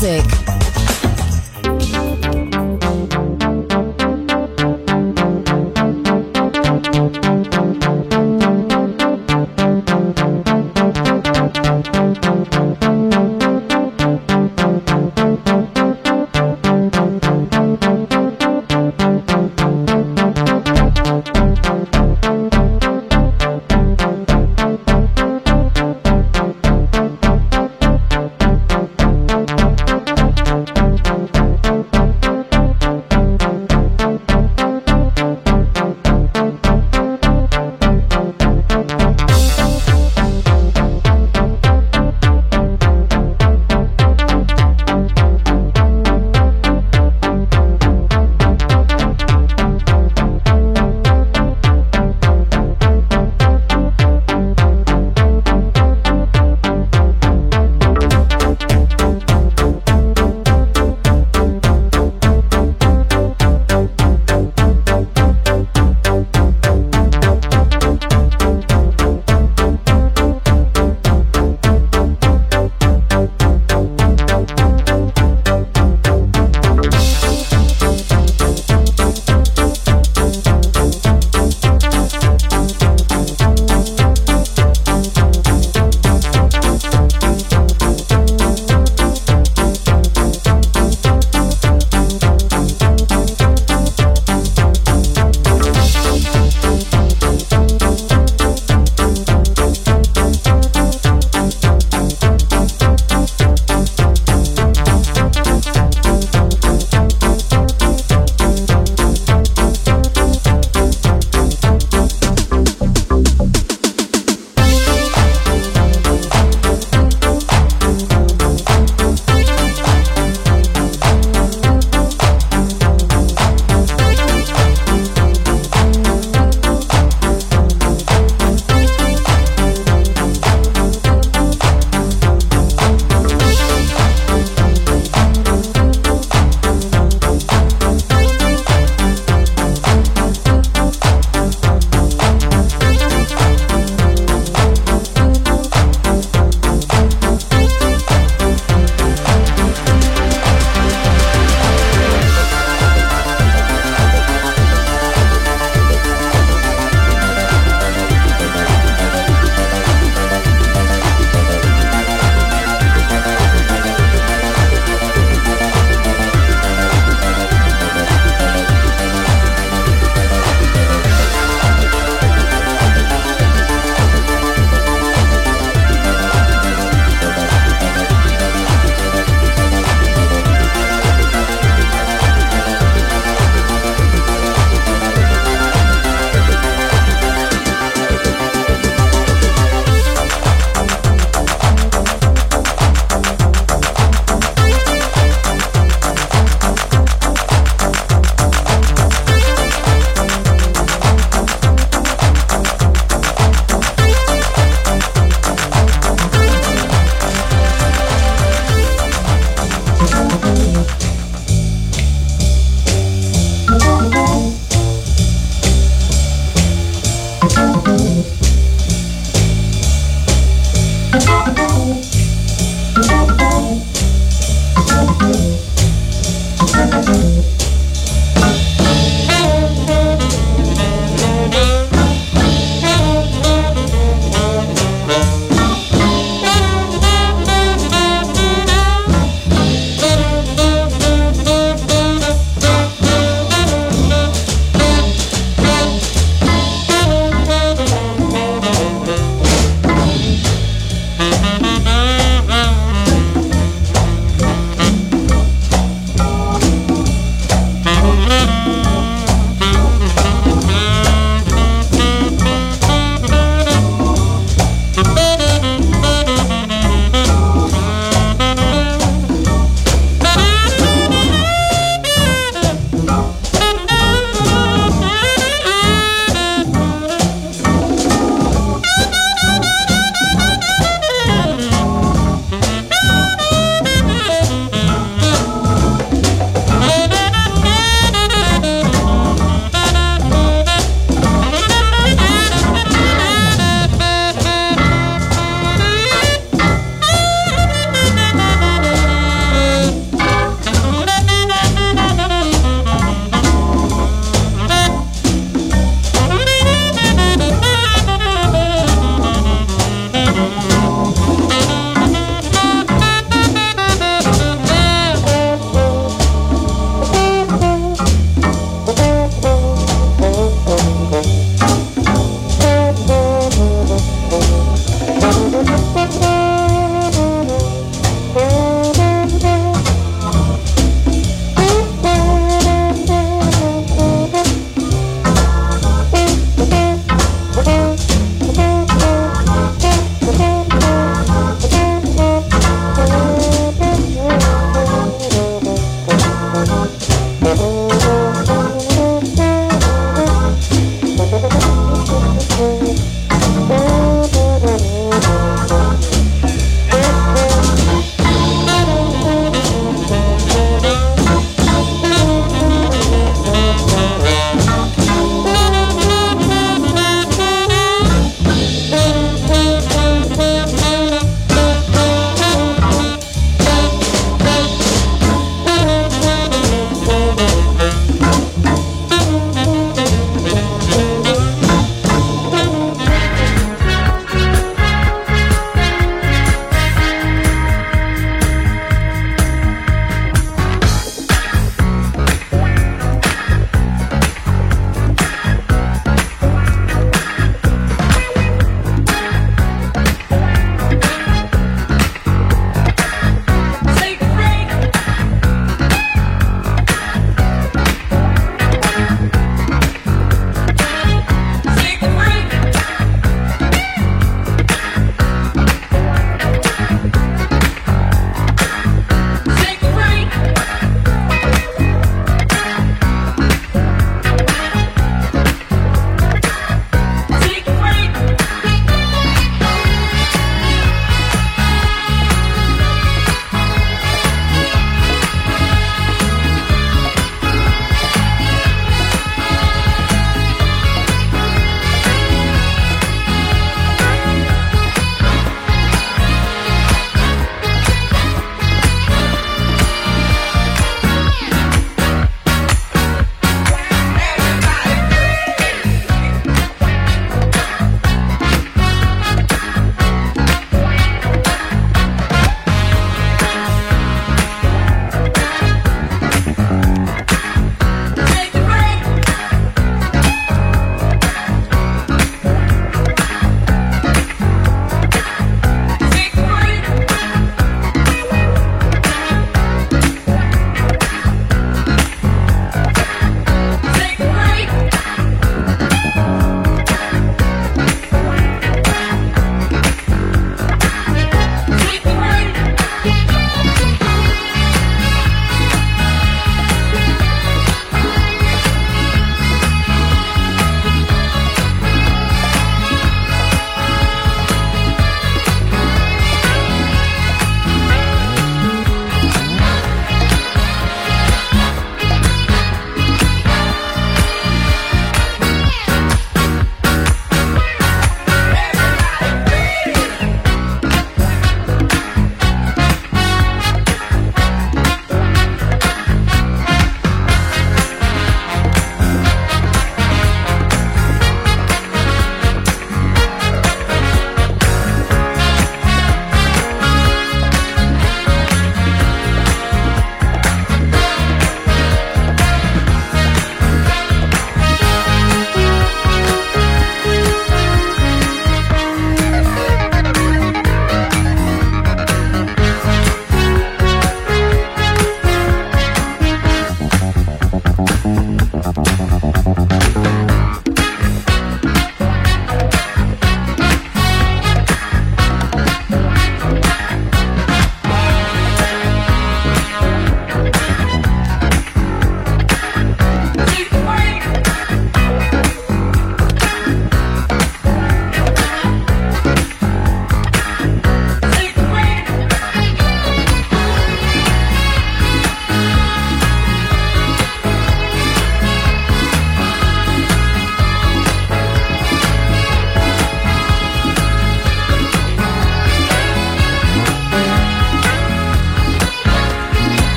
Music.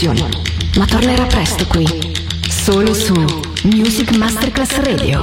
Destinazioni, ma tornerà presto qui, solo su Music Masterclass Radio.